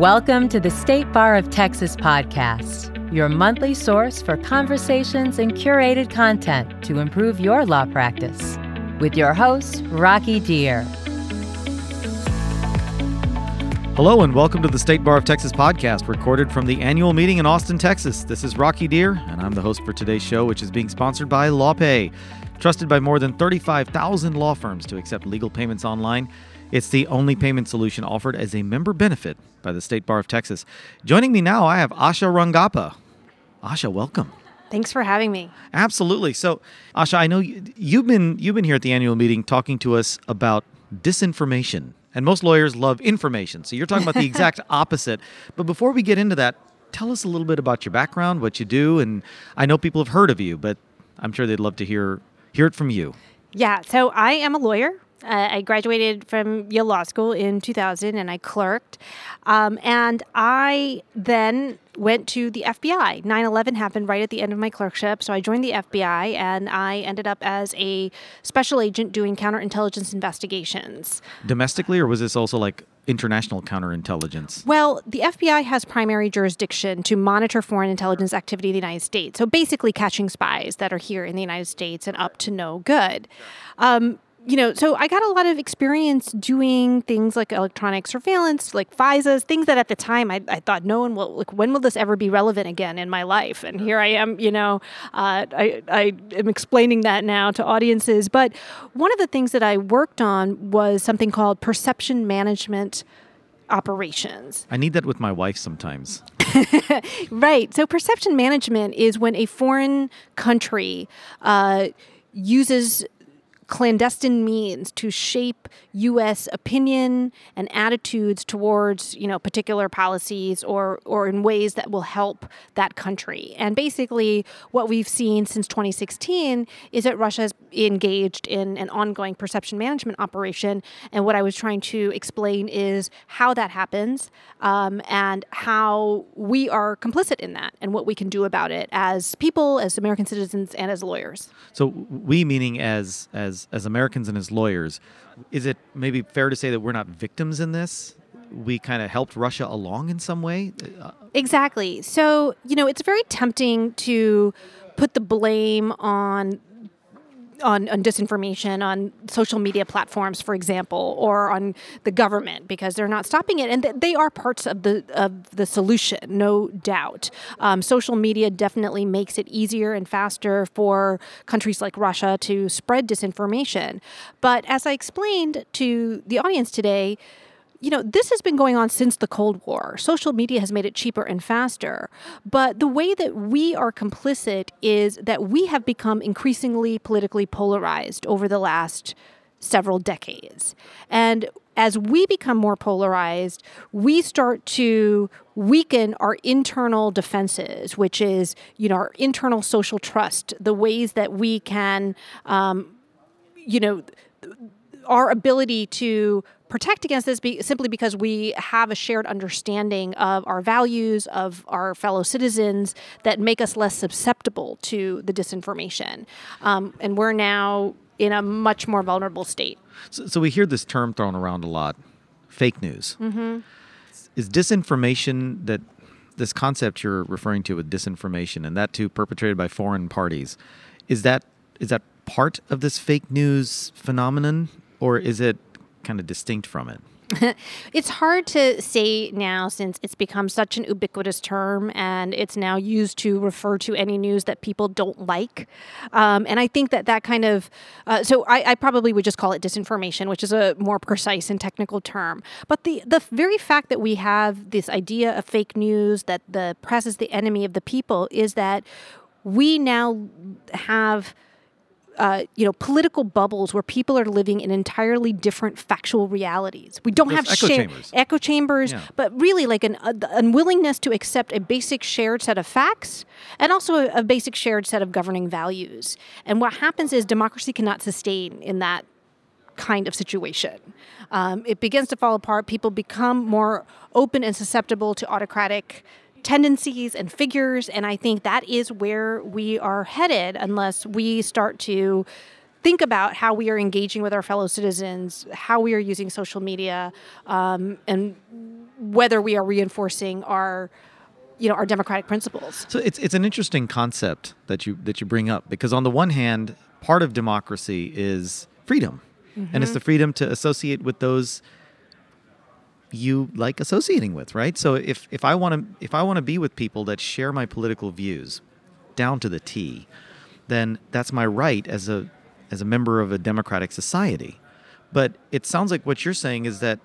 Welcome to the State Bar of Texas podcast, your monthly source for conversations and curated content to improve your law practice. With your host, Rocky Dhir. Hello, and welcome to the State Bar of Texas podcast, recorded from the annual meeting in Austin, Texas. This is Rocky Dhir, and I'm the host for today's show, which is being sponsored by LawPay. Trusted by more than 35,000 law firms to accept legal payments online, it's the only payment solution offered as a member benefit by the State Bar of Texas. Joining me now, I have Asha Rangappa. Asha, welcome. Thanks for having me. Absolutely. So, Asha, I know you've been you've been here at the annual meeting talking to us about disinformation. And most lawyers love information. So you're talking about the exact opposite. But before we get into that, tell us a little bit about your background, what you do, and I know people have heard of you, but I'm sure they'd love to hear hear it from you. Yeah, so I am a lawyer. Uh, I graduated from Yale Law School in 2000 and I clerked. Um, and I then went to the FBI. 9 11 happened right at the end of my clerkship. So I joined the FBI and I ended up as a special agent doing counterintelligence investigations. Domestically, or was this also like international counterintelligence? Well, the FBI has primary jurisdiction to monitor foreign intelligence activity in the United States. So basically, catching spies that are here in the United States and up to no good. Um, you know, so I got a lot of experience doing things like electronic surveillance, like FISAs, things that at the time I, I thought no one will, like, when will this ever be relevant again in my life? And here I am, you know, uh, I, I am explaining that now to audiences. But one of the things that I worked on was something called perception management operations. I need that with my wife sometimes. right. So, perception management is when a foreign country uh, uses clandestine means to shape U.S. opinion and attitudes towards you know particular policies or or in ways that will help that country. And basically, what we've seen since 2016 is that Russia has engaged in an ongoing perception management operation. And what I was trying to explain is how that happens um, and how we are complicit in that and what we can do about it as people, as American citizens, and as lawyers. So we meaning as as as Americans and as lawyers, is it maybe fair to say that we're not victims in this? We kind of helped Russia along in some way? Uh, exactly. So, you know, it's very tempting to put the blame on on, on disinformation on social media platforms, for example, or on the government because they're not stopping it, and th- they are parts of the of the solution, no doubt. Um, social media definitely makes it easier and faster for countries like Russia to spread disinformation. But as I explained to the audience today you know, this has been going on since the Cold War. Social media has made it cheaper and faster. But the way that we are complicit is that we have become increasingly politically polarized over the last several decades. And as we become more polarized, we start to weaken our internal defenses, which is, you know, our internal social trust, the ways that we can, um, you know, our ability to protect against this be, simply because we have a shared understanding of our values, of our fellow citizens that make us less susceptible to the disinformation. Um, and we're now in a much more vulnerable state. So, so, we hear this term thrown around a lot fake news. Mm-hmm. Is disinformation that this concept you're referring to with disinformation and that too perpetrated by foreign parties is that is that part of this fake news phenomenon or is it kind of distinct from it? it's hard to say now since it's become such an ubiquitous term and it's now used to refer to any news that people don't like. Um, and I think that that kind of, uh, so I, I, probably would just call it disinformation, which is a more precise and technical term. But the, the very fact that we have this idea of fake news, that the press is the enemy of the people, is that we now have uh, you know, political bubbles where people are living in entirely different factual realities. We don't Those have echo share- chambers, echo chambers, yeah. but really like an uh, unwillingness to accept a basic shared set of facts and also a, a basic shared set of governing values. And what happens is democracy cannot sustain in that kind of situation. Um, it begins to fall apart. People become more open and susceptible to autocratic tendencies and figures. And I think that is where we are headed unless we start to think about how we are engaging with our fellow citizens, how we are using social media, um, and whether we are reinforcing our you know our democratic principles. So it's it's an interesting concept that you that you bring up because on the one hand, part of democracy is freedom, mm-hmm. and it's the freedom to associate with those you like associating with, right? So if if I want to if I want to be with people that share my political views down to the T, then that's my right as a as a member of a democratic society. But it sounds like what you're saying is that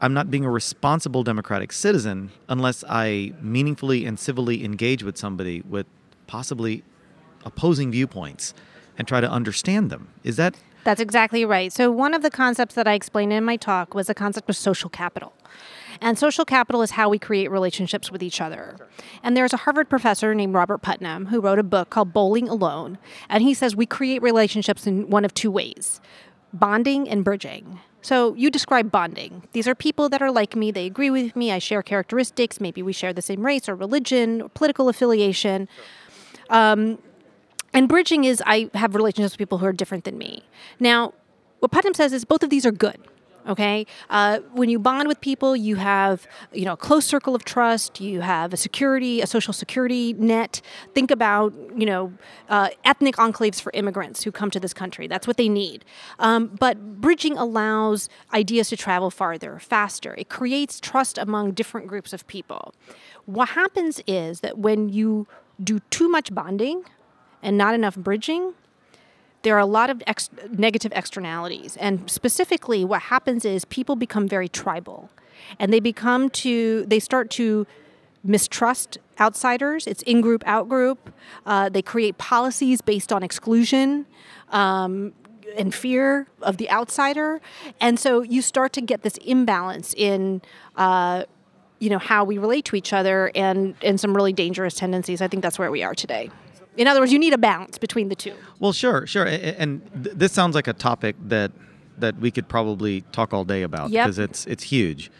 I'm not being a responsible democratic citizen unless I meaningfully and civilly engage with somebody with possibly opposing viewpoints and try to understand them. Is that That's exactly right. So one of the concepts that I explained in my talk was the concept of social capital. And social capital is how we create relationships with each other. And there's a Harvard professor named Robert Putnam who wrote a book called Bowling Alone. And he says we create relationships in one of two ways bonding and bridging. So you describe bonding. These are people that are like me, they agree with me, I share characteristics, maybe we share the same race or religion or political affiliation. Um, and bridging is I have relationships with people who are different than me. Now, what Putnam says is both of these are good okay? Uh, when you bond with people you have you know a close circle of trust you have a security a social security net. Think about you know uh, ethnic enclaves for immigrants who come to this country. That's what they need. Um, but bridging allows ideas to travel farther faster. It creates trust among different groups of people. What happens is that when you do too much bonding and not enough bridging there are a lot of ex- negative externalities. And specifically, what happens is people become very tribal and they become to, they start to mistrust outsiders. It's in group, out group. Uh, they create policies based on exclusion. Um, and fear of the outsider, and so you start to get this imbalance in uh, you know how we relate to each other and and some really dangerous tendencies i think that's where we are today in other words, you need a balance between the two. Well, sure, sure. And th- this sounds like a topic that that we could probably talk all day about because yep. it's it's huge.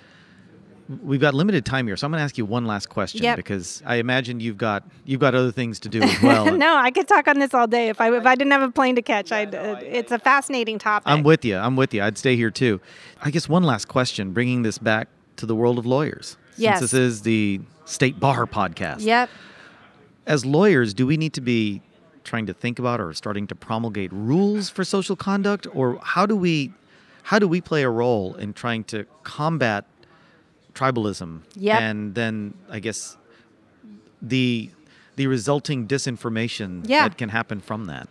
We've got limited time here, so I'm going to ask you one last question yep. because I imagine you've got you've got other things to do as well. no, I could talk on this all day if I if I didn't have a plane to catch. Yeah, no, uh, it's a fascinating topic. I'm with you. I'm with you. I'd stay here too. I guess one last question, bringing this back to the world of lawyers. Yes. Since this is the State Bar podcast. Yep as lawyers, do we need to be trying to think about or starting to promulgate rules for social conduct, or how do we how do we play a role in trying to combat tribalism yep. and then I guess the the resulting disinformation yeah. that can happen from that?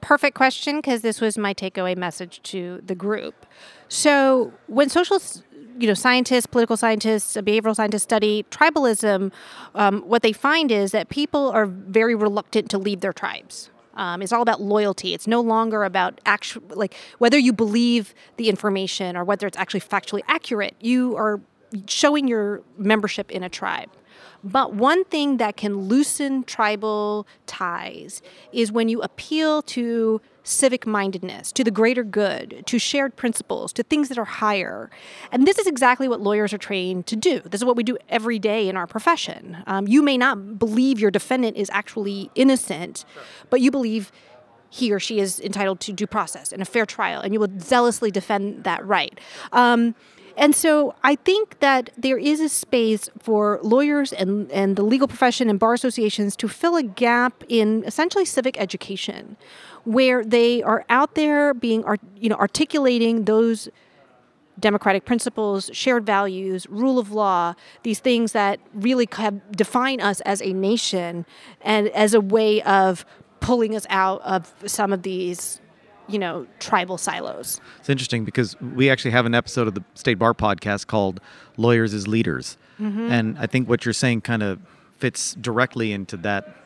Perfect question because this was my takeaway message to the group. So when social you know, scientists, political scientists, behavioral scientists study tribalism, um, what they find is that people are very reluctant to leave their tribes. Um, it's all about loyalty. It's no longer about actual, like whether you believe the information or whether it's actually factually accurate. You are showing your membership in a tribe. But one thing that can loosen tribal ties is when you appeal to civic mindedness, to the greater good, to shared principles, to things that are higher. And this is exactly what lawyers are trained to do. This is what we do every day in our profession. Um, you may not believe your defendant is actually innocent, but you believe he or she is entitled to due process and a fair trial, and you will zealously defend that right. Um, and so I think that there is a space for lawyers and, and the legal profession and bar associations to fill a gap in essentially civic education, where they are out there being, you know, articulating those democratic principles, shared values, rule of law, these things that really have define us as a nation and as a way of pulling us out of some of these you know tribal silos it's interesting because we actually have an episode of the state bar podcast called lawyers as leaders mm-hmm. and i think what you're saying kind of fits directly into that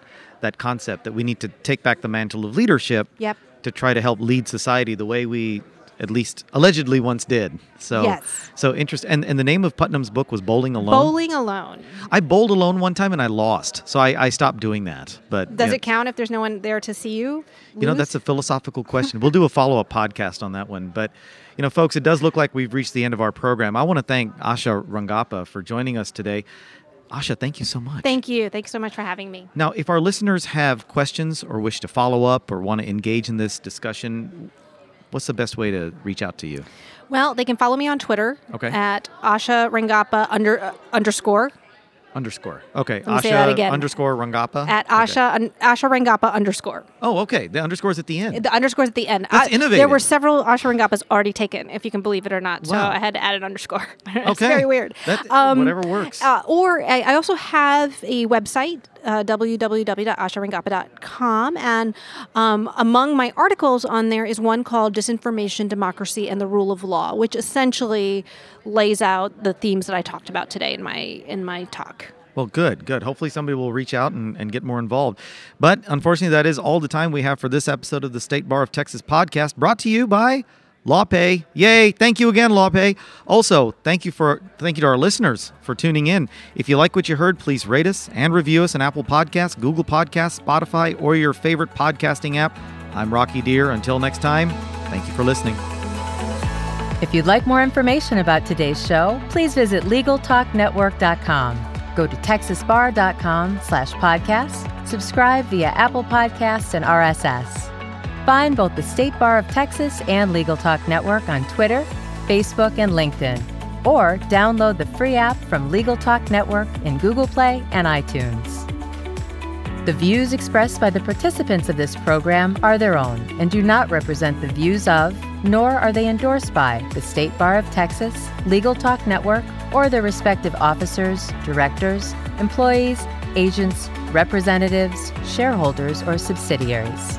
that concept that we need to take back the mantle of leadership yep. to try to help lead society the way we at least allegedly once did. So yes. so interest and, and the name of Putnam's book was Bowling Alone. Bowling Alone. I bowled alone one time and I lost. So I, I stopped doing that. But Does you know, it count if there's no one there to see you? Lose? You know, that's a philosophical question. we'll do a follow-up podcast on that one. But you know, folks, it does look like we've reached the end of our program. I want to thank Asha Rangappa for joining us today. Asha, thank you so much. Thank you. Thanks so much for having me. Now, if our listeners have questions or wish to follow up or want to engage in this discussion, what's the best way to reach out to you? Well, they can follow me on Twitter Okay. at Asha Rangappa under uh, underscore Underscore. Okay. me say that Asha again. underscore Rangappa. at Okay. Asha un, Asha Rangappa underscore. Oh, okay. The underscore's at the end. The underscore's at the end. That's I- There were several Asha Rangappas already taken, if you can believe it or not. So I had to add an underscore. it's Okay. very weird. That- whatever works. Uh, or I, I also have a website, uh. And um, among my articles on there is one called Disinformation, Democracy, and the Rule of Law, which essentially lays out the themes that I talked about today in my in my talk. Well, good, good. Hopefully, somebody will reach out and, and get more involved. But unfortunately, that is all the time we have for this episode of the State Bar of Texas podcast, brought to you by LawPay. Yay! Thank you again, LawPay. Also, thank you for thank you to our listeners for tuning in. If you like what you heard, please rate us and review us on Apple Podcasts, Google Podcasts, Spotify, or your favorite podcasting app. I'm Rocky Dhir. Until next time, thank you for listening. If you'd like more information about today's show, please visit LegalTalkNetwork.com. Go to TexasBar.com slash podcast, subscribe via Apple Podcasts and RSS. Find both the State Bar of Texas and Legal Talk Network on Twitter, Facebook, and LinkedIn. Or download the free app from Legal Talk Network in Google Play and iTunes. The views expressed by the participants of this program are their own and do not represent the views of, nor are they endorsed by, the State Bar of Texas, Legal Talk Network, or their respective officers, directors, employees, agents, representatives, shareholders, or subsidiaries.